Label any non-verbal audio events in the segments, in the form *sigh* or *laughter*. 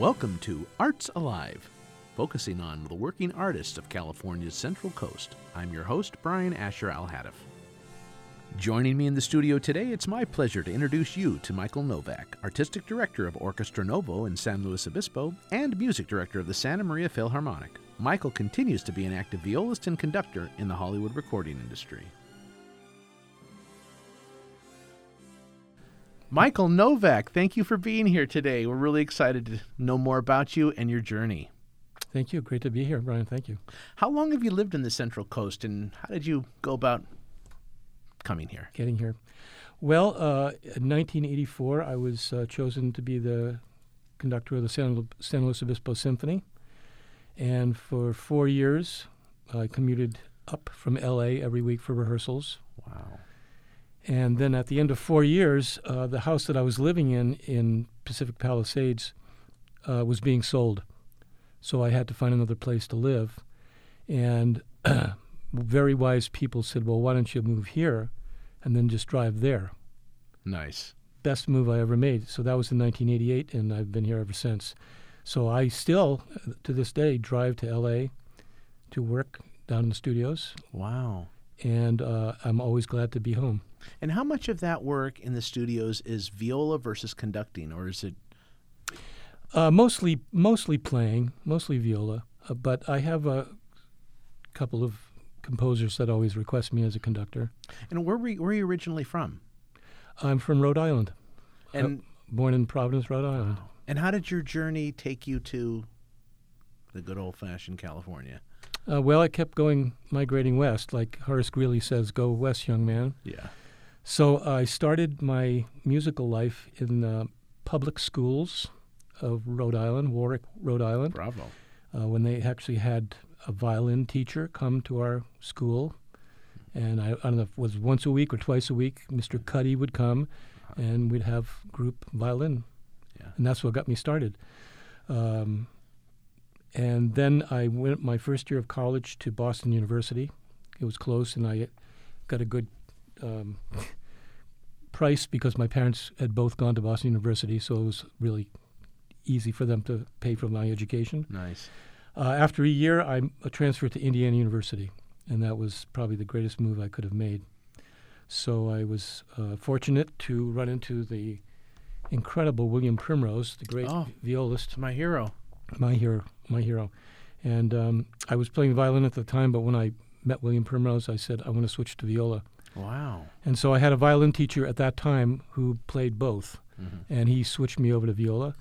Welcome to Arts Alive, focusing on the working artists of California's Central Coast. I'm your host, Brian Asher Alhadeff. Joining me in the studio today, it's my pleasure to introduce you to Michael Novak, Artistic Director of Orchestra Novo in San Luis Obispo and Music Director of the Santa Maria Philharmonic. Michael continues to be an active violist and conductor in the Hollywood recording industry. Michael Novak, thank you for being here today. We're really excited to know more about you and your journey. Thank you. Great to be here, Brian. Thank you. How long have you lived in the Central Coast and how did you go about coming here? Getting here. Well, uh, in 1984, I was uh, chosen to be the conductor of the San, San Luis Obispo Symphony. And for four years, I commuted up from LA every week for rehearsals. Wow. And then at the end of four years, uh, the house that I was living in in Pacific Palisades uh, was being sold. So I had to find another place to live. And *clears throat* very wise people said, well, why don't you move here and then just drive there? Nice. Best move I ever made. So that was in 1988, and I've been here ever since. So I still, uh, to this day, drive to LA to work down in the studios. Wow. And uh, I'm always glad to be home. And how much of that work in the studios is viola versus conducting, or is it? Uh, mostly, mostly playing, mostly viola. Uh, but I have a couple of composers that always request me as a conductor. And where were you, where are you originally from? I'm from Rhode Island. And Uh, born in Providence, Rhode Island. and how did your journey take you to the good old fashioned California? Uh, well, I kept going, migrating west, like Horace Greeley says, "Go west, young man." Yeah. So I started my musical life in uh, public schools of Rhode Island, Warwick, Rhode Island, Bravo. uh, when they actually had a violin teacher come to our school. And I, I don't know if it was once a week or twice a week, Mr. Cuddy would come and we'd have group violin. Yeah. And that's what got me started. Um, and then I went my first year of college to Boston University. It was close, and I got a good um, price because my parents had both gone to Boston University, so it was really easy for them to pay for my education. Nice. Uh, after a year, I transferred to Indiana University, and that was probably the greatest move I could have made. So I was uh, fortunate to run into the incredible William Primrose, the great Oh. violist, my hero. my hero, my hero. And um, I was playing violin at the time, but when I met William Primrose, I said I want to switch to viola. Wow. And so I had a violin teacher at that time who played both, Mhm. and he switched me over to viola.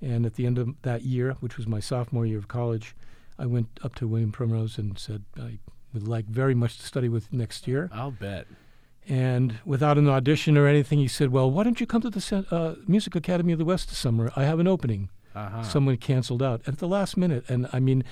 And at the end of that year, which was my sophomore year of college, I went up to William Primrose and said I would like very much to study with next year. I'll bet. And without an audition or anything, he said, "Well, why don't you come to the uh, Music Academy of the West this summer? I have an opening." Uh-huh. someone canceled out at the last minute. And I mean,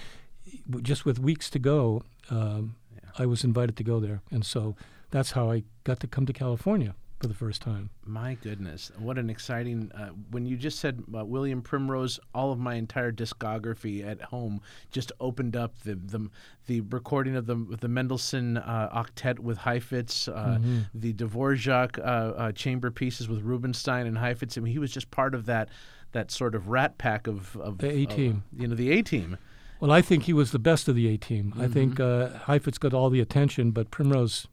just with weeks to go, um, Yeah. I was invited to go there. And so that's how I got to come to California for the first time. My goodness, what an exciting! Uh, when you just said uh, William Primrose, all of my entire discography at home just opened up. The the, the recording of the the Mendelssohn uh, octet with Heifetz, uh, Mhm. the Dvorak uh, uh, chamber pieces with Rubinstein and Heifetz. I mean, he was just part of that that sort of rat pack of, of The A team. you know, the A team. Well, I think he was the best of the A team. I think Mm-hmm. uh, Heifetz got all the attention, but Primrose,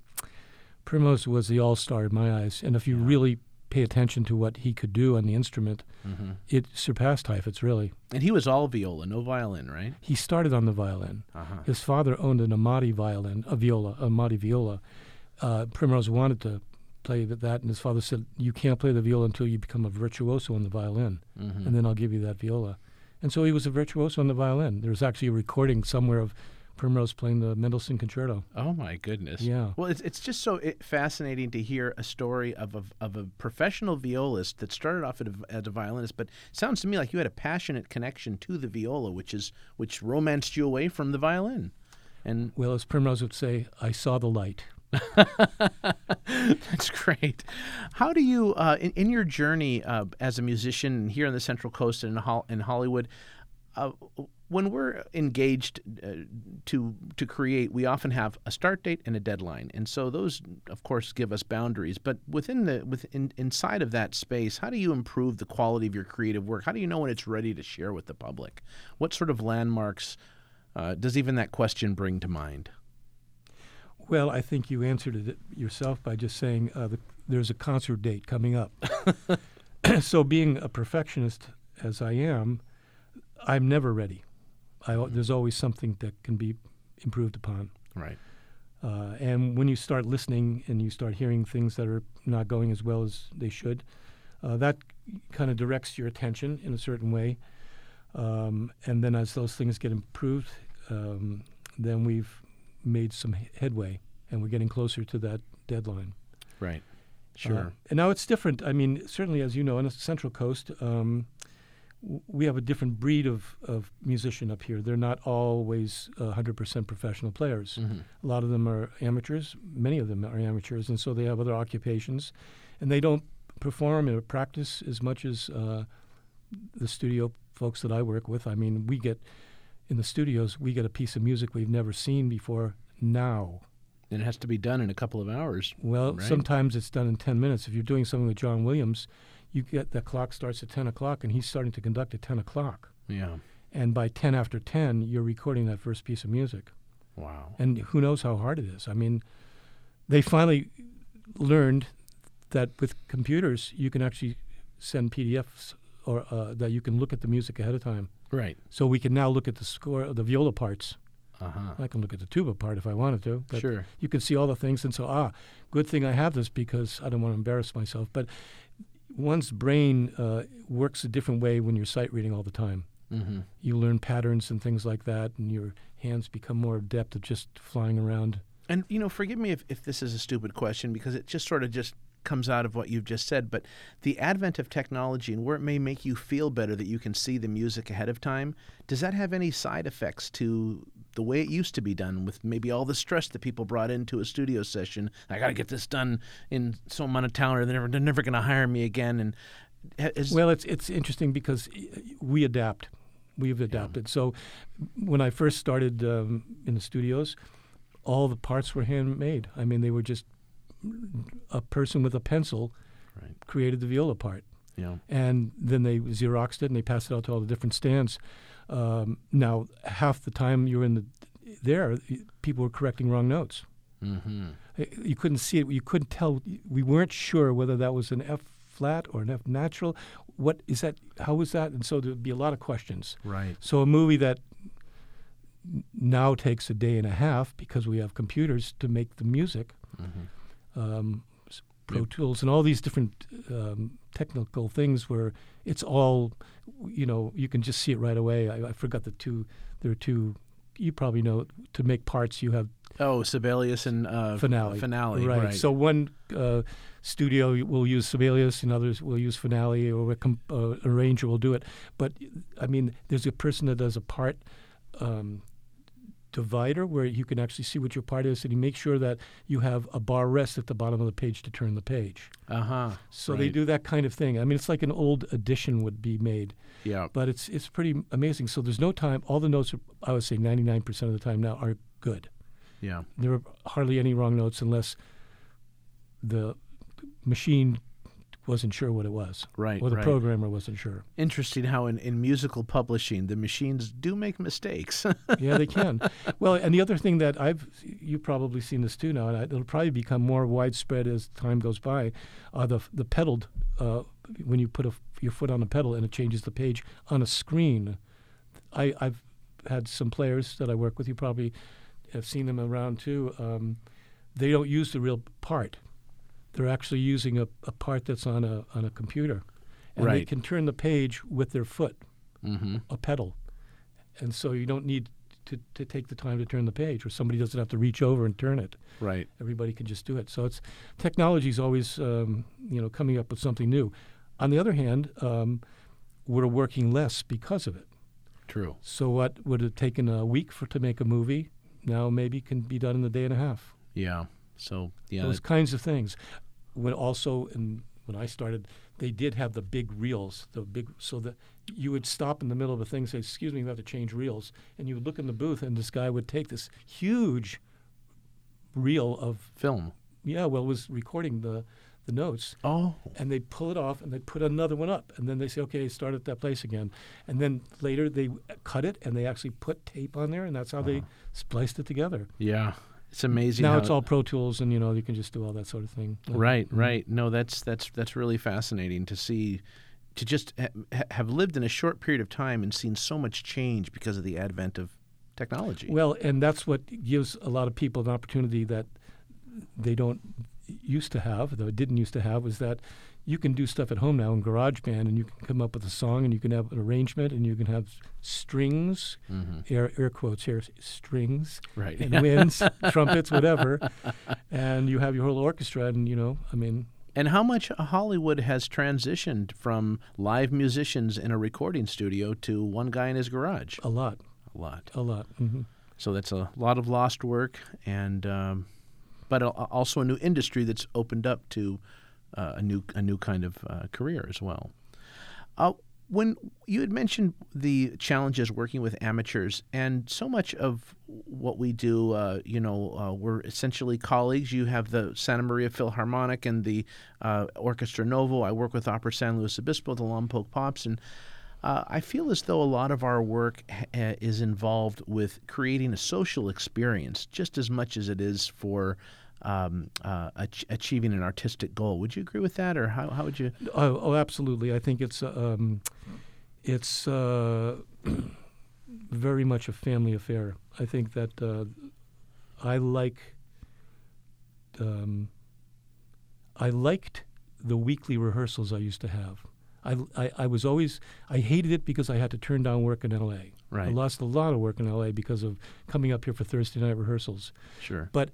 Primrose was the all star in my eyes. And if you Yeah. really pay attention to what he could do on the instrument, hmm it surpassed Heifetz, really. And he was all viola, no violin, right? He started on the violin. Uh-huh. His father owned an Amati violin, a viola, a Amati viola. Uh, Primrose wanted to play that, and his father said, "You can't play the viola until you become a virtuoso on the violin, hmm and then I'll give you that viola." And so he was a virtuoso on the violin. There's actually a recording somewhere of Primrose playing the Mendelssohn Concerto. Oh my goodness! Yeah. Well, it's it's just so fascinating to hear a story of a of a professional violist that started off at a, as a violinist, but sounds to me like you had a passionate connection to the viola, which is which romanced you away from the violin. And Well, as Primrose would say, I saw the light. *laughs* that's great. How do you, uh, in, in your journey uh, as a musician here on the Central Coast and in, Hol- in Hollywood, uh, when we're engaged uh, to to create, we often have a start date and a deadline, and so those, of course, give us boundaries. But within the within inside of that space, how do you improve the quality of your creative work? How do you know when it's ready to share with the public? What sort of landmarks uh, does even that question bring to mind? Well, I think you answered it yourself by just saying uh, the, there's a concert date coming up. *laughs* so, being a perfectionist as I am, I'm never ready. I, there's always something that can be improved upon. Right. Uh, and when you start listening and you start hearing things that are not going as well as they should, uh, that kind of directs your attention in a certain way. Um, and then as those things get improved, um, then we've made some headway and we're getting closer to that deadline. Right. Sure. Uh, and now it's different. I mean, certainly, as you know, on the Central Coast, um, we have a different breed of, of musician up here. They're not always uh, 100% professional players. Mm-hmm. A lot of them are amateurs. Many of them are amateurs, and so they have other occupations, and they don't perform or practice as much as uh, the studio folks that I work with. I mean, we get in the studios, we get a piece of music we've never seen before now. And it has to be done in a couple of hours. Well, right? sometimes it's done in 10 minutes. If you're doing something with John Williams, you get the clock starts at 10 o'clock and he's starting to conduct at 10 o'clock. Yeah. And by 10 after 10, you're recording that first piece of music. Wow. And who knows how hard it is. I mean, they finally learned that with computers, you can actually send PDFs or uh, that you can look at the music ahead of time. Right. So we can now look at the score, the viola parts. Uh-huh. I can look at the tuba part if I wanted to. But sure. You can see all the things, and so ah, good thing I have this because I don't want to embarrass myself. But one's brain uh, works a different way when you're sight reading all the time. Mm-hmm. You learn patterns and things like that, and your hands become more adept at just flying around. And you know, forgive me if, if this is a stupid question because it just sort of just comes out of what you've just said, but the advent of technology and where it may make you feel better that you can see the music ahead of time, does that have any side effects to the way it used to be done with maybe all the stress that people brought into a studio session? I got to get this done in so amount of time or they're never, they're never going to hire me again. And is well, it's it's interesting because we adapt. We've adapted. Yeah. So when I first started um, in the studios, all the parts were handmade. I mean, they were just a person with a pencil right. created the viola part. Yeah. And then they Xeroxed it and they passed it out to all the different stands. Um, now, half the time you're in the there, people were correcting wrong notes. Mm-hmm. You couldn't see it. You couldn't tell. We weren't sure whether that was an F flat or an F natural. What is that? How was that? And so there'd be a lot of questions. Right. So a movie that now takes a day and a half because we have computers to make the music. Mm-hmm. Um, Pro yep. Tools and all these different um, technical things where it's all, you know, you can just see it right away. I, I, forgot the two. There are two. You probably know to make parts. You have oh Sibelius and uh, Finale. Finale, right. right. So one uh, studio will use Sibelius, and others will use Finale, or a uh, arranger will do it. But I mean, there's a person that does a part. Um, divider where you can actually see what your part is, and you make sure that you have a bar rest at the bottom of the page to turn the page. Uh huh. So right. they do that kind of thing. I mean, it's like an old edition would be made. Yeah. But it's it's pretty amazing. So there's no time. All the notes, are, I would say, 99% of the time now are good. Yeah. There are hardly any wrong notes unless the machine wasn't sure what it was. Right. Or the right. programmer wasn't sure. Interesting how in, in musical publishing the machines do make mistakes. *laughs* yeah, they can. Well, and the other thing that I've you've probably seen this too now, and it'll probably become more widespread as time goes by, are the the pedaled uh, when you put a, your foot on a pedal and it changes the page on a screen. I, I've had some players that I work with. You probably have seen them around too. Um, they don't use the real part they're actually using a, a part that's on a on a computer, and right. they can turn the page with their foot, mm-hmm. a pedal, and so you don't need to, to take the time to turn the page, or somebody doesn't have to reach over and turn it. Right. Everybody can just do it. So it's technology is always um, you know coming up with something new. On the other hand, um, we're working less because of it. True. So what would have taken a week for to make a movie now maybe can be done in a day and a half. Yeah. So yeah, those kinds of things when also in, when I started, they did have the big reels, the big so that you would stop in the middle of a thing, and say, "Excuse me, we have to change reels," and you would look in the booth, and this guy would take this huge reel of Film. yeah, well, it was recording the the notes, Oh. and they'd pull it off and they'd put another one up and then they say okay start at that place again and then later they cut it and they actually put tape on there and that's how they spliced it together Yeah. It's amazing. now it's all pro tools and you know you can just do all that sort of thing Right, Mhm. right. No, that's that's that's really fascinating to see, to just ha- have lived in a short period of time and seen so much change because of the advent of technology. well and that's what gives a lot of people an opportunity that they don't used to have though didn't used to have was that you can do stuff at home now in GarageBand and you can come up with a song and you can have an arrangement and you can have strings hmm air, air quotes here, strings, Right. and winds, *laughs* trumpets, whatever, and you have your whole orchestra. And you know, I mean, And how much Hollywood has transitioned from live musicians in a recording studio to one guy in his garage? a lot, A lot. a lot. hmm So that's a lot of lost work, and um, but al- also a new industry that's opened up to uh, a new a new kind of uh, career as well. Uh, when you had mentioned the challenges working with amateurs, and so much of what we do, uh, you know, uh, we're essentially colleagues. You have the Santa Maria Philharmonic and the uh, Orchestra Novo. I work with Opera San Luis Obispo, the Lompoc Pops, and uh, I feel as though a lot of our work ha- is involved with creating a social experience just as much as it is for um, uh, ach- achieving an artistic goal. Would you agree with that, or how, how would you? Oh, oh, absolutely. I think it's um, it's uh, *clears throat* very much a family affair. I think that uh, I like. Um, I liked the weekly rehearsals I used to have. I, I, I was always I hated it because I had to turn down work in L.A. Right. I lost a lot of work in L.A. because of coming up here for Thursday night rehearsals. Sure. But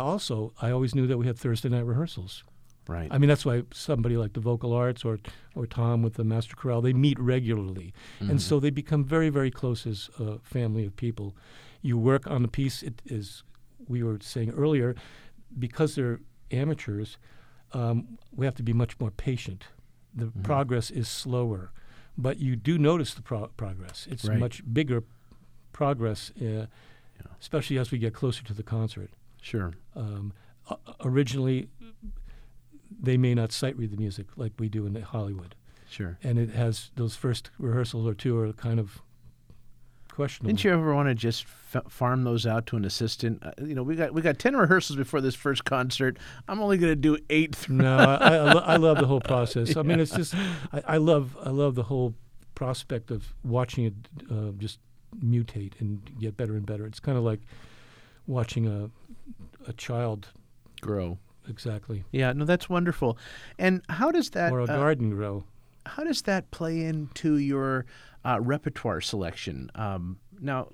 also, I always knew that we had Thursday night rehearsals. Right. I mean, that's why somebody like the Vocal Arts or or Tom with the Master Chorale, they meet regularly, Mhm. and so they become very, very close as a family of people. You work on the piece. It is we were saying earlier, because they're amateurs, um, we have to be much more patient. The Mhm. progress is slower, but you do notice the pro- progress. It's Right. much bigger progress, uh, especially as we get closer to the concert. Sure. Um, originally, they may not sight read the music like we do in Hollywood, Sure. and it has those first rehearsals or two are kind of questionable. Didn't you ever want to just f- farm those out to an assistant? Uh, you know, we got we got ten rehearsals before this first concert. I'm only going to do eight. Through. no, I, I, lo- I love the whole *laughs* process. I mean, it's just I, I love I love the whole prospect of watching it uh, just mutate and get better and better. It's kind of like watching a a child Grow. exactly Yeah. No, that's wonderful. And how does that or a uh, garden grow. how does that play into your uh, repertoire selection? Um, now,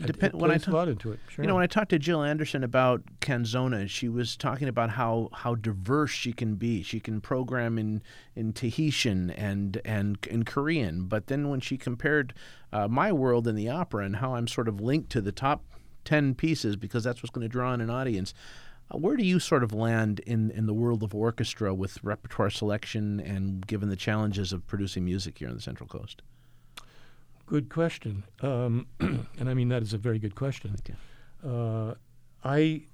It- depend it when I plays a ta- lot into it. Sure. You know, when I talked to Jill Anderson about Canzona, she was talking about how, how diverse she can be. She can program in, in Tahitian and, and in Korean. But then when she compared uh, my world in the opera and how I'm sort of linked to the top 10 pieces because that's what's going to draw in an audience, uh, where do you sort of land in, in the world of orchestra with repertoire selection and given the challenges of producing music here on the Central Coast? Good question. Um, *clears throat* and I mean, that is a very good question. Uh, I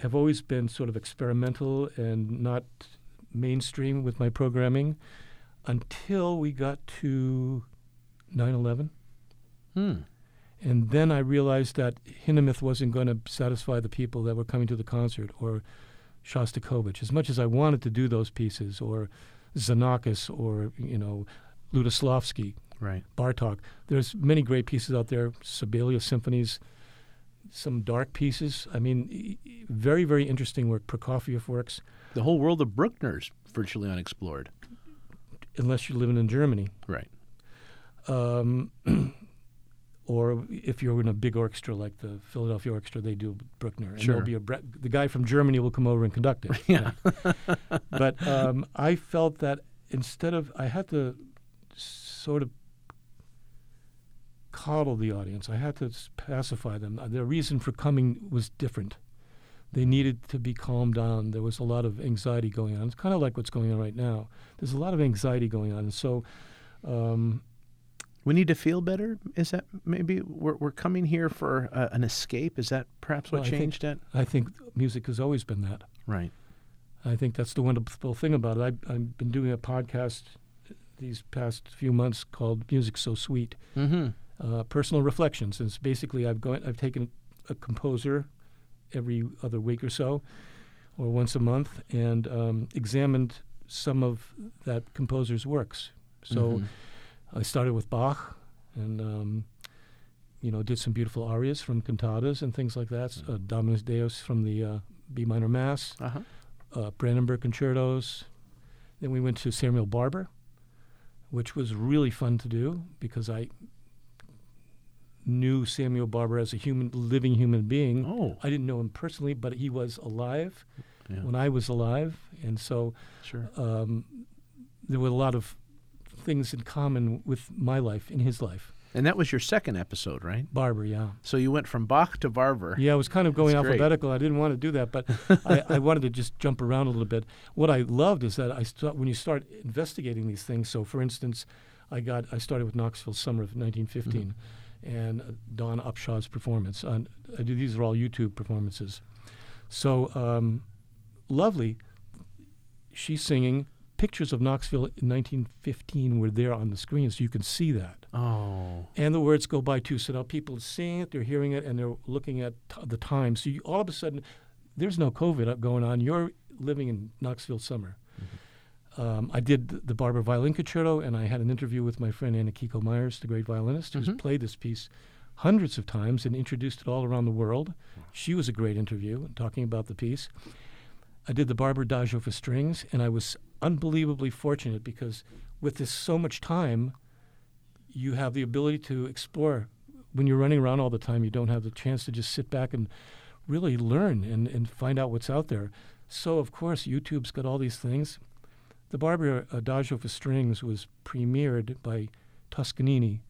have always been sort of experimental and not mainstream with my programming until we got to 9 11. Hmm. And then I realized that Hindemith wasn't going to satisfy the people that were coming to the concert or Shostakovich. As much as I wanted to do those pieces, or Xenakis, or, you know, Lutoslawski, Right. Bartok. There's many great pieces out there, Sibelius symphonies, some dark pieces. I mean, very, very interesting work. Prokofiev works, The whole world of Bruckner's virtually unexplored. unless you're living in Germany. Right. Um, *clears throat* or if you're in a big orchestra like the Philadelphia Orchestra, they do Bruckner. And Sure. there'll be a bre- the guy from Germany will come over and conduct it. *laughs* Yeah. but um, I felt that instead of, I had to sort of coddle the audience. I had to pacify them. Their reason for coming was different. They needed to be calmed down. There was a lot of anxiety going on. It's kind of like what's going on right now. There's a lot of anxiety going on, and so. Um, we need to feel better. Is that maybe we're, we're coming here for uh, an escape? Is that perhaps what well, changed I think, it? I think music has always been that. Right. I think that's the wonderful thing about it. I, I've been doing a podcast these past few months called "Music So Sweet," mm-hmm. uh, personal reflections. And it's basically I've gone, I've taken a composer every other week or so, or once a month, and um, examined some of that composer's works. So Mm-hmm. I started with Bach, and um, you know did some beautiful arias from cantatas and things like that. Uh, Dominus Deus from the uh, B minor Mass Uh-huh. uh, Brandenburg concertos. Then we went to Samuel Barber, which was really fun to do because I knew Samuel Barber as a human, living human being. Oh, I didn't know him personally, but he was alive yeah. when I was alive, and so sure. um, there were a lot of things in common with my life in his life. And that was your second episode, right? Barber, yeah, So you went from Bach to Barber. yeah. I was kind of going That's great. alphabetical. I didn't want to do that, but *laughs* I, I wanted to just jump around a little bit. What I loved is that I st- when you start investigating these things. So, for instance, I got I started with Knoxville Summer of 1915, and uh, Dawn Upshaw's performance. On, I do these are all YouTube performances. So, um, lovely. She's singing. Pictures of Knoxville in 1915 were there on the screen, so you can see that. Oh, And the words go by too. So now people are seeing it, they're hearing it, and they're looking at t- the time. So you, all of a sudden, there's no COVID up going on. You're living in Knoxville summer. Um, I did th- the Barber Violin Concerto, and I had an interview with my friend Anne Akiko Meyers, the great violinist, who's Mhm. played this piece hundreds of times and introduced it all around the world. She was a great interview, talking about the piece. I did the Barber Adagio for strings, and I was unbelievably fortunate because with this so much time, you have the ability to explore. When you're running around all the time, you don't have the chance to just sit back and really learn and, and find out what's out there. So, of course, YouTube's got all these things. The Barber Adagio for strings was premiered by Toscanini,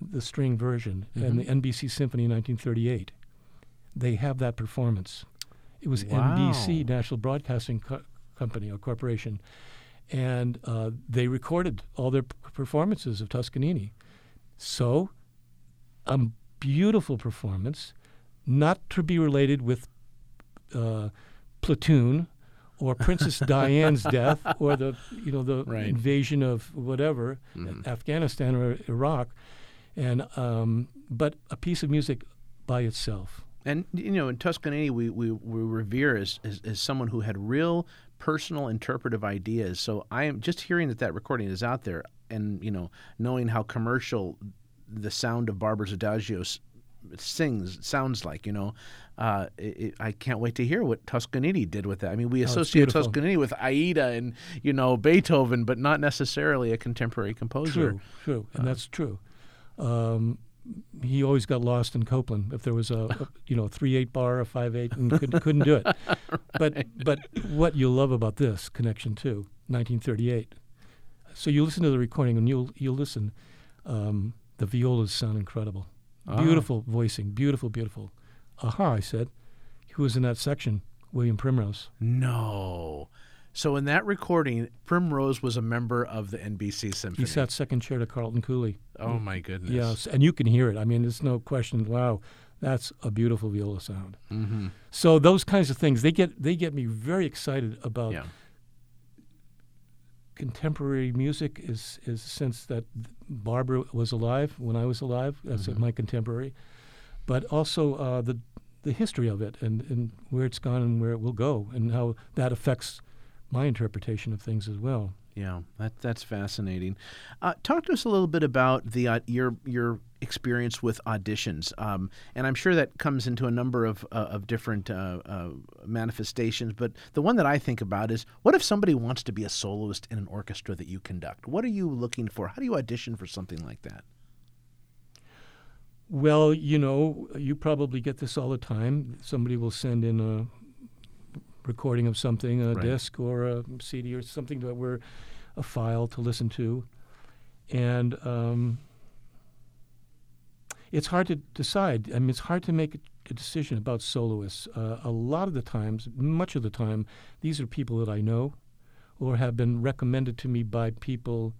the string version, and mm-hmm. the NBC Symphony in 1938. They have that performance. It was Wow. NBC, National Broadcasting Co- Company or Corporation, and uh, they recorded all their p- performances of Toscanini. So, a beautiful performance, not to be related with uh, Platoon or Princess *laughs* Diana's death or the you know the Right. invasion of whatever Mhm. Afghanistan or Iraq, and um, but a piece of music by itself. and you know, in Toscanini, we we, we revere as, as as someone who had real personal interpretive ideas. So I am just hearing that that recording is out there, and you know, knowing how commercial the sound of Barber's Adagio sings sounds like. You know, uh, it, I can't wait to hear what Toscanini did with that. I mean, we Oh, associate beautiful. Toscanini with Aida and you know Beethoven, but not necessarily a contemporary composer. True, true, and that's true. Um, he always got lost in Copland. If there was a, a you know three eight bar, a five eight, and couldn't, couldn't do it. *laughs* But but what you love about this connection too, 1938. So you listen to the recording and you'll you'll listen. Um, the violas sound incredible, Ah. beautiful voicing, beautiful, beautiful. Aha! I said, who was in that section? William Primrose. No. So in that recording, Primrose was a member of the NBC Symphony. He sat second chair to Carlton Cooley. Oh my goodness. Yes, and you can hear it. I mean, there's no question. Wow, that's a beautiful viola sound. Mm-hmm. So those kinds of things they get they get me very excited about Yeah. contemporary music. Is is sense that Barber was alive when I was alive. That's Mhm. my contemporary, but also uh, the the history of it and, and where it's gone and where it will go and how that affects my interpretation of things as well. Yeah, that that's fascinating. Uh, talk to us a little bit about the uh, your your experience with auditions, um, and I'm sure that comes into a number of uh, of different uh, uh, manifestations. But the one that I think about is, what if somebody wants to be a soloist in an orchestra that you conduct? What are you looking for? How do you audition for something like that? Well, you know, you probably get this all the time. Somebody will send in a recording of something, a Right. disc or a CD or something that we're a file to listen to, and um, it's hard to decide. I mean, it's hard to make a, a decision about soloists. Uh, a lot of the times, much of the time, these are people that I know or have been recommended to me by people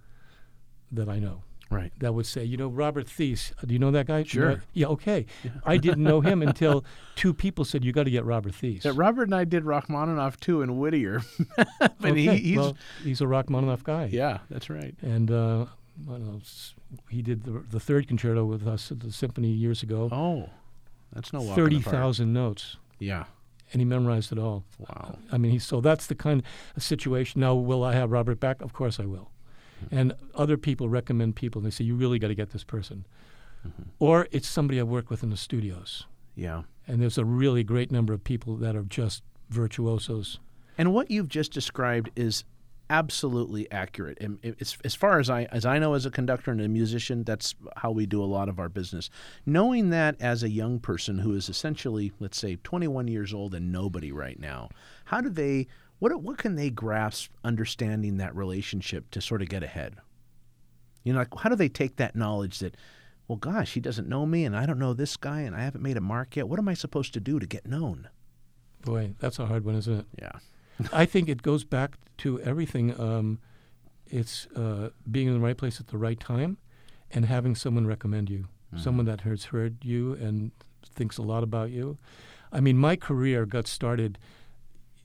that I know. Right. That would say, you know, Robert Thies. Do you know that guy? Sure. Yeah, okay. I didn't know him *laughs* until two people said, you got to get Robert Thies. Yeah, Robert and I did Rachmaninoff too in Whittier. *laughs* but okay. he, he's, well, he's a Rachmaninoff guy. yeah, that's right. And uh, else? he did the, the third concerto with us at the symphony years ago. Oh, that's no walk in the Thirty thousand notes, Yeah. and he memorized it all. Wow. I mean, he, so that's the kind of situation. Now, will I have Robert back? Of course I will. And other people recommend people, and they say, you really got to get this person. Mm-hmm. Or it's somebody I work with in the studios. Yeah. And there's a really great number of people that are just virtuosos. And what you've just described is absolutely accurate. And as far as I as I know as a conductor and a musician, that's how we do a lot of our business. Knowing that as a young person who is essentially, let's say, 21 years old and nobody right now, how do they what what can they grasp understanding that relationship to sort of get ahead? You know, like how do they take that knowledge that well, gosh, he doesn't know me and I don't know this guy and I haven't made a mark yet. What am I supposed to do to get known? Boy, that's a hard one, isn't it? Yeah. *laughs* I think it goes back to everything. Um, it's uh, being in the right place at the right time and having someone recommend you, someone that has heard you and thinks a lot about you. I mean, my career got started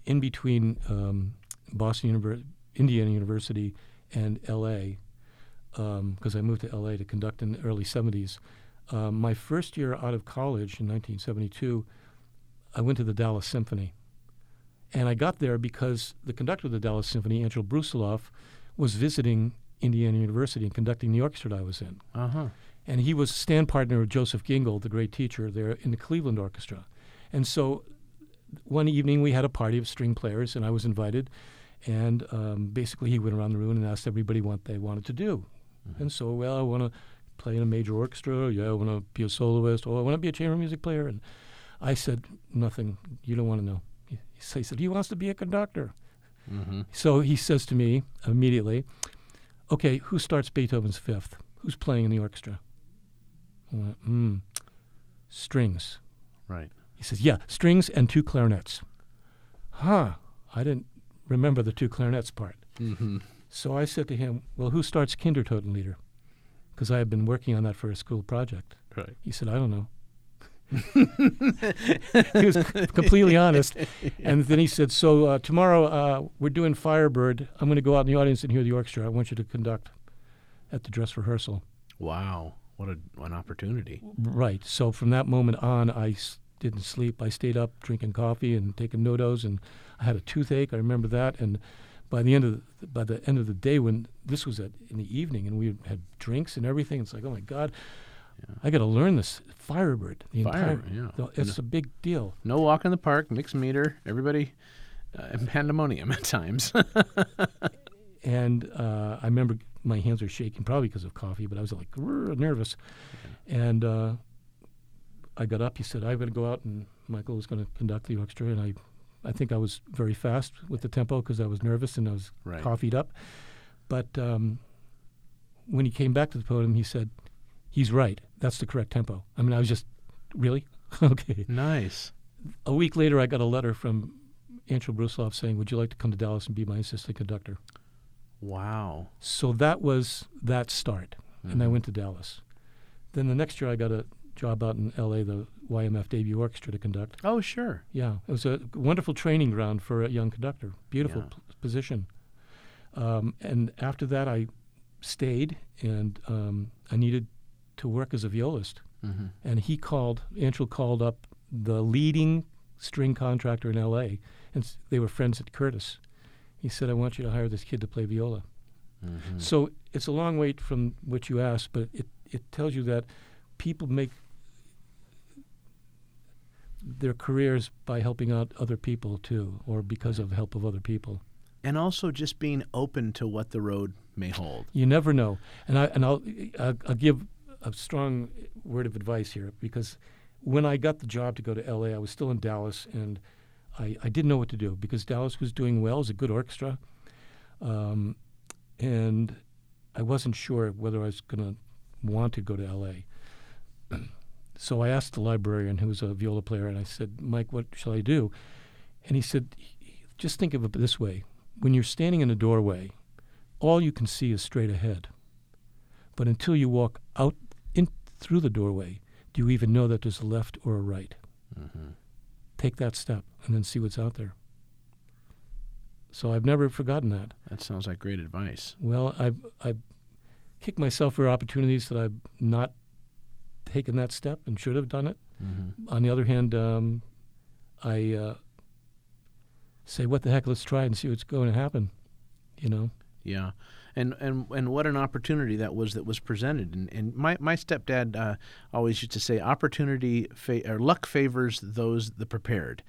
in between um, Boston University, Indiana University, and L.A. because I moved to L.A. to conduct in the early 70s. Um, my first year out of college in 1972, I went to the Dallas Symphony. And I got there because the conductor of the Dallas Symphony, Anshel Brusilow, was visiting Indiana University and conducting the orchestra that I was in. Uh huh. And he was stand partner of Josef Gingold, the great teacher there in the Cleveland Orchestra. And so one evening we had a party of string players, and I was invited. And um, basically, he went around the room and asked everybody what they wanted to do. And so, well, I want to play in a major orchestra. Yeah, I want to be a soloist. Oh, I want to be a chamber music player. And I said, nothing. You don't want to know. He, he said, he wants to be a conductor. Mm-hmm. So he says to me immediately, okay, who starts Beethoven's Fifth? Who's playing in the orchestra? I went, hmm, strings. Right. He says, yeah, strings and two clarinets. Huh, I didn't remember the two clarinets part. Mm-hmm. So I said to him, well, who starts Kindertotenlieder? Because I had been working on that for a school project. Right. He said, I don't know. *laughs* he was c- completely honest. *laughs* And then he said, So uh, tomorrow uh, we're doing Firebird. I'm going to go out in the audience and hear the orchestra. I want you to conduct at the dress rehearsal. Wow. What a, an opportunity. Right. So from that moment on, I s- didn't sleep. I stayed up drinking coffee and taking notos, and I had a toothache. I remember that. And by the end of the, by the end of the day, when this was at, in the evening, and we had drinks and everything, it's like, oh my God, I got to learn this Firebird. The entire, yeah. the- it's a big deal. No walk in the park, mixed meter, everybody uh, pandemonium at times. *laughs* And uh, I remember my hands were shaking, probably because of coffee, but I was like nervous. And uh, I got up. He said, "I'm going to go out," and Michael was going to conduct the orchestra. And I, I think I was very fast with the tempo because I was nervous and I was Right. coffeed up. But um, when he came back to the podium, he said, "He's right. That's the correct tempo." I mean, I was just really *laughs* okay. nice. A week later, I got a letter from Anshel Brusilow saying, "Would you like to come to Dallas and be my assistant conductor?" Wow. So that was that start, and I went to Dallas. Then the next year, I got a job out in L.A., the YMF debut orchestra to conduct. Oh, sure. Yeah, it was a wonderful training ground for a young conductor. Beautiful Yeah. p- position. Um, and after that, I stayed, and um, I needed to work as a violist. Mm-hmm. And he called, Anshel called up the leading string contractor in L.A., and s- they were friends at Curtis. He said, "I want you to hire this kid to play viola." Mm-hmm. So it's a long wait from what you asked, but it, it tells you that people make their careers by helping out other people too, or because of help of other people. And also just being open to what the road may hold. You never know. And I and I'll I'll, I'll give a strong word of advice here because when I got the job to go to L.A., I was still in Dallas, and I, I didn't know what to do because Dallas was doing well, it was a good orchestra, um, and I wasn't sure whether I was going to want to go to L.A. *clears throat* so I asked the librarian, who was a viola player, and I said, Mike, what shall I do? And he said, just think of it this way. When you're standing in a doorway, all you can see is straight ahead. But until you walk out in through the doorway, do you even know that there's a left or a right? Mm-hmm. Take that step and then see what's out there. So I've never forgotten that. That sounds like great advice. Well, I've, I've kicked myself for opportunities that I've not taken that step and should have done it. Mm-hmm. On the other hand, um, I uh, say, what the heck, let's try and see what's going to happen, you know? Yeah, and and and what an opportunity that was that was presented. And and my my stepdad uh, always used to say, opportunity fa- or luck favors those the prepared.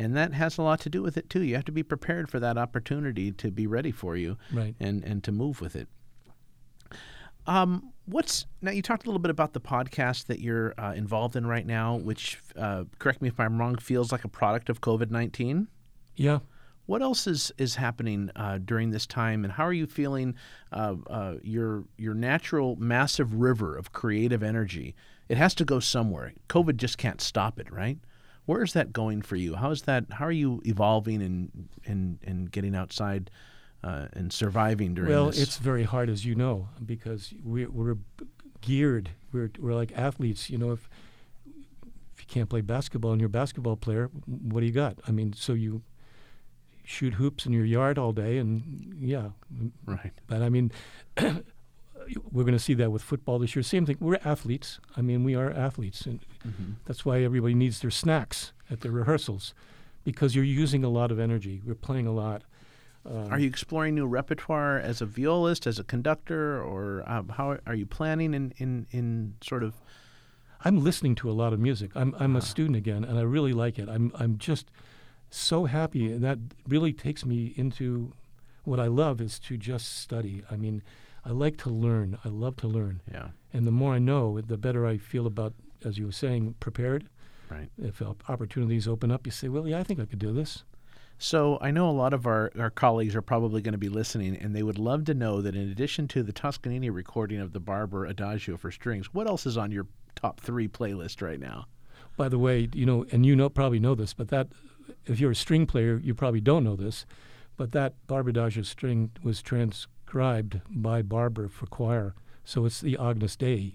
And that has a lot to do with it too. You have to be prepared for that opportunity to be ready for you, Right. and and to move with it. Um, what's now? You talked a little bit about the podcast that you're uh, involved in right now, which, uh, correct me if I'm wrong, feels like a product of COVID nineteen. Yeah. What else is is happening uh, during this time, and how are you feeling? Uh, uh, your your natural massive river of creative energy. It has to go somewhere. COVID just can't stop it, right? Where is that going for you? How is that? How are you evolving and and and getting outside uh, and surviving during Well, this? it's very hard, as you know, because we're, we're geared. We're, we're like athletes. You know, if if you can't play basketball and you're a basketball player, what do you got? I mean, so you shoot hoops in your yard all day, and yeah. right. But I mean, *coughs* we're going to see that with football this year. Same thing. We're athletes. I mean, we are athletes, and Mm-hmm. that's why everybody needs their snacks at their rehearsals, because you're using a lot of energy. We're playing a lot. Um, Are you exploring new repertoire as a violist, as a conductor, or um, how are you planning in, in, in sort of? I'm listening to a lot of music. I'm I'm Ah. a student again, and I really like it. I'm I'm just so happy, and that really takes me into what I love is to just study. I mean, I like to learn. I love to learn, Yeah, and the more I know, the better I feel about, as you were saying, prepared. right. If opportunities open up, you say, "Well, yeah, I think I could do this." So I know a lot of our, our colleagues are probably going to be listening, and they would love to know that in addition to the Toscanini recording of the Barber Adagio for strings, what else is on your top three playlist right now? By the way, you know, and you know probably know this, but that if you're a string player, you probably don't know this, but that Barber Adagio string was transcribed by Barber for choir, so it's the Agnus Dei,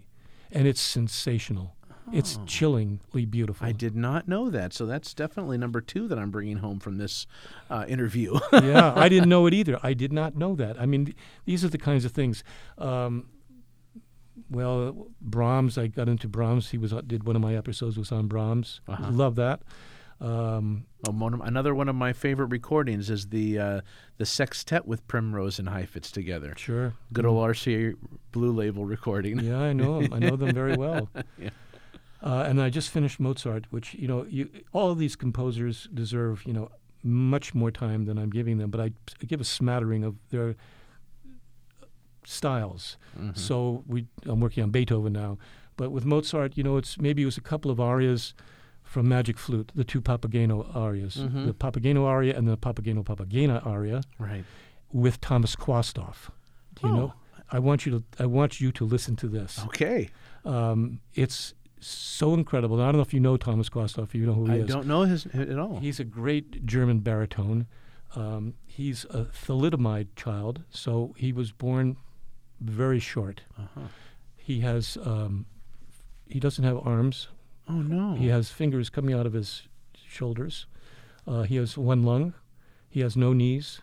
and it's sensational. It's Oh. chillingly beautiful. I did not know that, so that's definitely number two that I'm bringing home from this uh, interview. *laughs* yeah, I didn't know it either. I did not know that. I mean, th- these are the kinds of things. Um, well, Brahms, I got into Brahms. He was uh, did one of my episodes was on Brahms. Uh-huh. Love that. Um, one of- another one of my favorite recordings is the uh, the sextet with Primrose and Heifetz together. sure. Good old RCA Blue Label recording. Yeah, I know 'em. I know them very well. *laughs* Yeah. Uh, and I just finished Mozart, which you know, you, all of these composers deserve you know much more time than I'm giving them, but I, I give a smattering of their styles. Mhm. So we, I'm working on Beethoven now, but with Mozart, you know, it's maybe it was a couple of arias from Magic Flute, the two Papageno arias, Mhm. the Papageno aria and the Papageno Papagena aria Right. with Thomas Quasthoff. You Oh. know? I want you to I want you to listen to this. Okay. Um, it's so incredible. Now, I don't know if you know Thomas Quasthoff. If you know who he I is. I don't know his at all. He's a great German baritone. Um, he's a thalidomide child, so he was born very short. uh-huh. He has um, he doesn't have arms. Oh no. He has fingers coming out of his shoulders. Uh, he has one lung. He has no knees,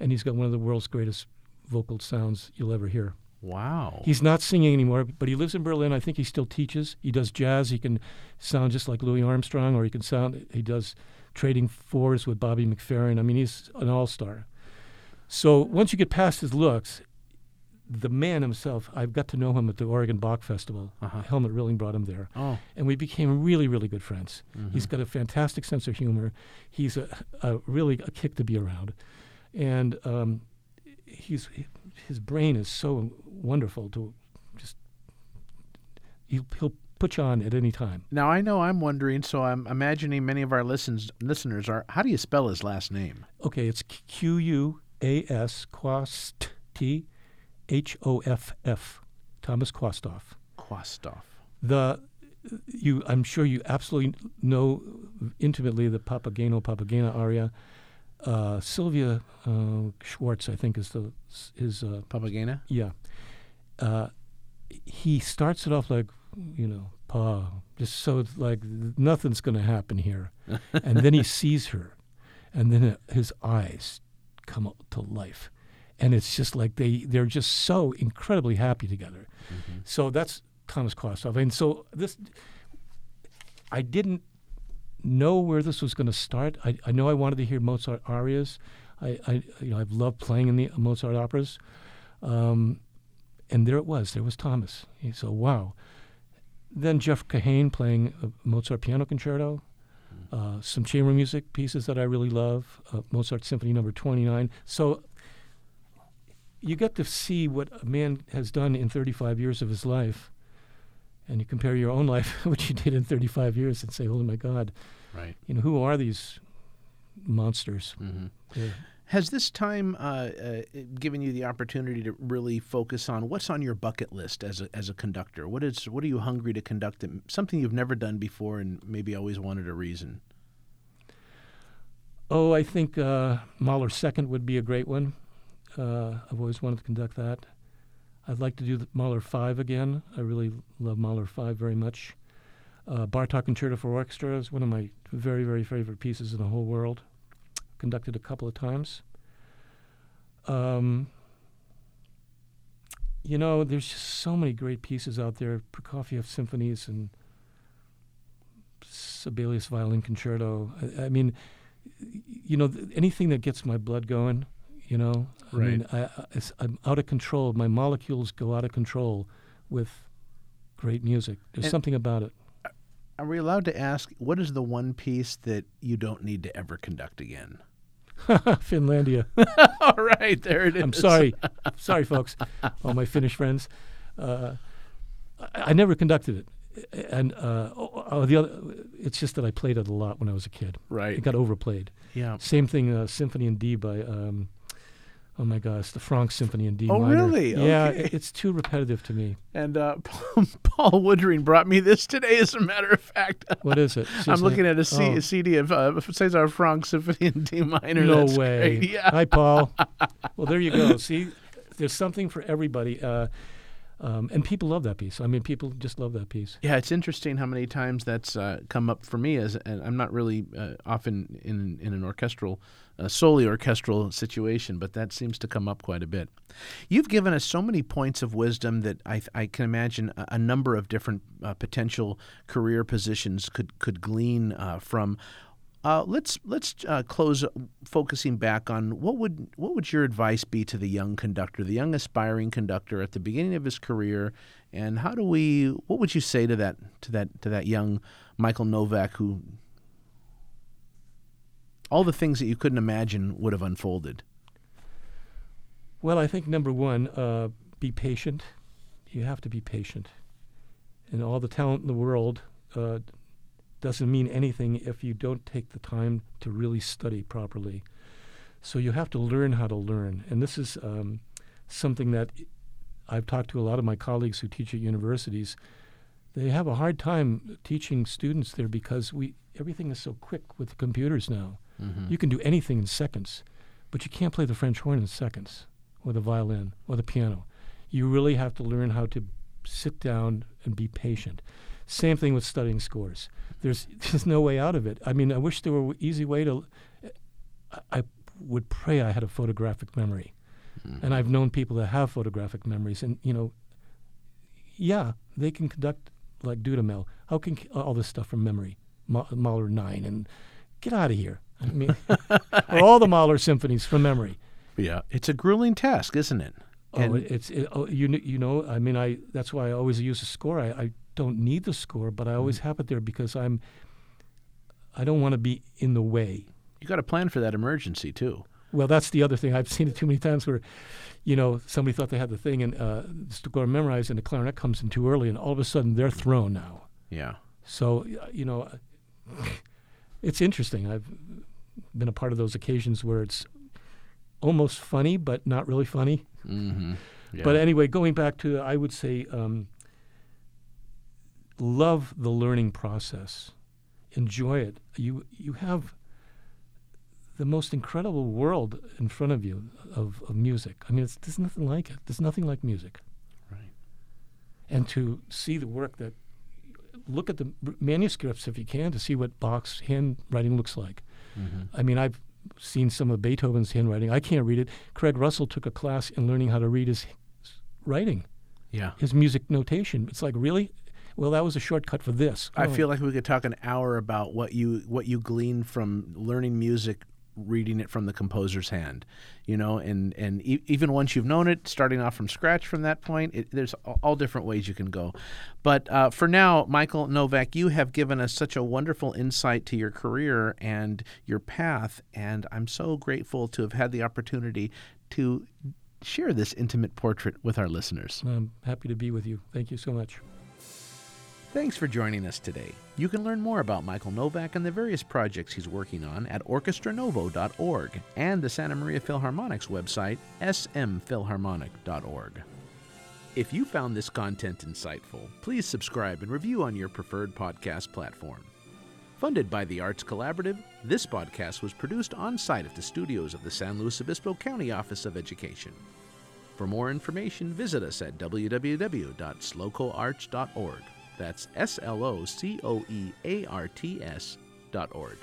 and he's got one of the world's greatest vocal sounds you'll ever hear. Wow. He's not singing anymore, but he lives in Berlin. I think he still teaches. He does jazz. He can sound just like Louis Armstrong, or he can sound. He does trading fours with Bobby McFerrin. I mean, he's an all-star. So once you get past his looks, the man himself, I've got to know him at the Oregon Bach Festival. Uh-huh. Helmut Rilling brought him there, Oh. and we became really, really good friends. mhm. He's got a fantastic sense of humor. He's a, a really a kick to be around, and um, he's his brain is so wonderful to just he'll, he'll put you on at any time. Now I know I'm wondering, so I'm imagining many of our listens listeners are. How do you spell his last name? Okay, it's Q U A S Quast T H O F F Thomas Quasthoff. Quasthoff. The you, I'm sure you absolutely know intimately the Papageno Papagena aria. Uh, Sylvia uh, Schwartz, I think, is the his uh, Papagena? yeah. Uh, he starts it off like, you know, pa, just so like nothing's going to happen here, *laughs* and then he sees her, and then uh, his eyes come up to life, and it's just like they they're just so incredibly happy together. So that's Thomas Quasthoff, and so this, I didn't know where this was going to start. I, I know I wanted to hear Mozart arias. I, I you know I've loved playing in the Mozart operas, um, and there it was. There was Thomas. He- So wow. Then Jeff Kahane playing a Mozart piano concerto, uh, some chamber music pieces that I really love, uh, Mozart Symphony Number Twenty Nine. So you get to see what a man has done in 35 years of his life, and you compare your own life, *laughs* which you did in 35 years, and say, "Oh my God, Right. you know, who are these monsters?" hmm They're- Has this time uh, uh, given you the opportunity to really focus on what's on your bucket list as a, as a conductor? What is what are you hungry to conduct? that- Something you've never done before and maybe always wanted a reason. Oh, I think uh, Mahler Second would be a great one. Uh, I've always wanted to conduct that. I'd like to do the Mahler Five again. I really love Mahler Five very much. Uh, Bartok Concerto for Orchestra is one of my very, very favorite pieces in the whole world. Conducted a couple of times. Um, you know, there's just so many great pieces out there. Prokofiev symphonies and Sibelius Violin Concerto. I, I mean, you know, th- anything that gets my blood going, you know, i mean I, I, i'm out of control. My molecules go out of control with great music. There's And- something about it. Are we allowed to ask what is the one piece that you don't need to ever conduct again? *laughs* Finlandia. *laughs* All right, there it is. I'm sorry. *laughs* sorry, folks, all my Finnish friends. Uh, I, I never conducted it. And uh, oh, oh, the other, it's just that I played it a lot when I was a kid. Right. It got overplayed. Yeah. Same thing, uh, Symphony in D by, um, oh my gosh, the Franck Symphony in D Oh, minor. really? Yeah, Okay. it- it's too repetitive to me. And uh, *laughs* Paul Woodring brought me this today, as a matter of fact. *laughs* What is it? I'm looking at a, C- Oh. a CD of uh, Cesar Franck Symphony in D minor. No That's way. great. *laughs* Yeah. Hi, Paul. well, there you go. See, there's something for everybody. Uh, um, and people love that piece. I mean, people just love that piece. Yeah, it's interesting how many times that's uh, come up for me. As and I'm not really uh, often in in an orchestral, uh, solely orchestral situation, but that seems to come up quite a bit. You've given us so many points of wisdom that I, I can imagine a, a number of different uh, potential career positions could could glean uh, from. Uh, let's let's uh, close focusing back on what would what would your advice be to the young conductor, the young aspiring conductor at the beginning of his career, and how do we? What would you say to that to that to that young Michael Novak who all the things that you couldn't imagine would have unfolded? Well, I think number one, uh, be patient. You have to be patient. And all the talent in the world uh, doesn't mean anything if you don't take the time to really study properly. So you have to learn how to learn. And this is um, something that I've talked to a lot of my colleagues who teach at universities. They have a hard time teaching students there because we everything is so quick with computers now. Mm-hmm. You can do anything in seconds, but you can't play the French horn in seconds, or the violin, or the piano. You really have to learn how to sit down and be patient. Same thing with studying scores. There's *laughs* there's no way out of it. I mean, I wish there were an easy way to. I, I would pray I had a photographic memory, mm-hmm. and I've known people that have photographic memories, and you know, yeah, they can conduct like Dudamel. How can all this stuff from memory? Ma- Mahler nine and get out of here. I mean, *laughs* all the Mahler symphonies from memory. Yeah, it's a grueling task, isn't it? Oh, And- it- it's it, oh, you you know. I mean, I that's why I always use a score. I, I don't need the score, but I always Mm-hmm. have it there because I'm. I don't want to be in the way. You got to plan for that emergency too. Well, that's the other thing. I've seen it too many times where, you know, somebody thought they had the thing and uh, the score memorized, and the clarinet comes in too early, and all of a sudden they're thrown now. Yeah. So you know, *laughs* it's interesting. I've been a part of those occasions where it's almost funny, but not really funny. Mm-hmm. Yeah. But anyway, going back to, I would say, um, love the learning process. Enjoy it. You you have the most incredible world in front of you of, of music. I mean, it's, there's nothing like it. There's nothing like music. Right. And to see the work that, look at the manuscripts if you can to see what Bach's handwriting looks like. Mm-hmm. I mean, I've seen some of Beethoven's handwriting. I can't read it. Craig Russell took a class in learning how to read his writing, Yeah. his music notation. It's like, really? Well, that was a shortcut for this. I Oh, feel like we could talk an hour about what you what you glean from learning music, reading it from the composer's hand, you know, and and e- even once you've known it, starting off from scratch from that point, it, there's all, different ways you can go. But uh, for now, Michael Novak, you have given us such a wonderful insight to your career and your path, and I'm so grateful to have had the opportunity to share this intimate portrait with our listeners. I'm happy to be with you. Thank you so much. Thanks for joining us today. You can learn more about Michael Novak and the various projects he's working on at orchestranovo.org and the Santa Maria Philharmonic's website, smphilharmonic.org. If you found this content insightful, please subscribe and review on your preferred podcast platform. Funded by the Arts Collaborative, this podcast was produced on site at the studios of the San Luis Obispo County Office of Education. For more information, visit us at www.slocoearts.org. That's S L O C O E A R T S dot org.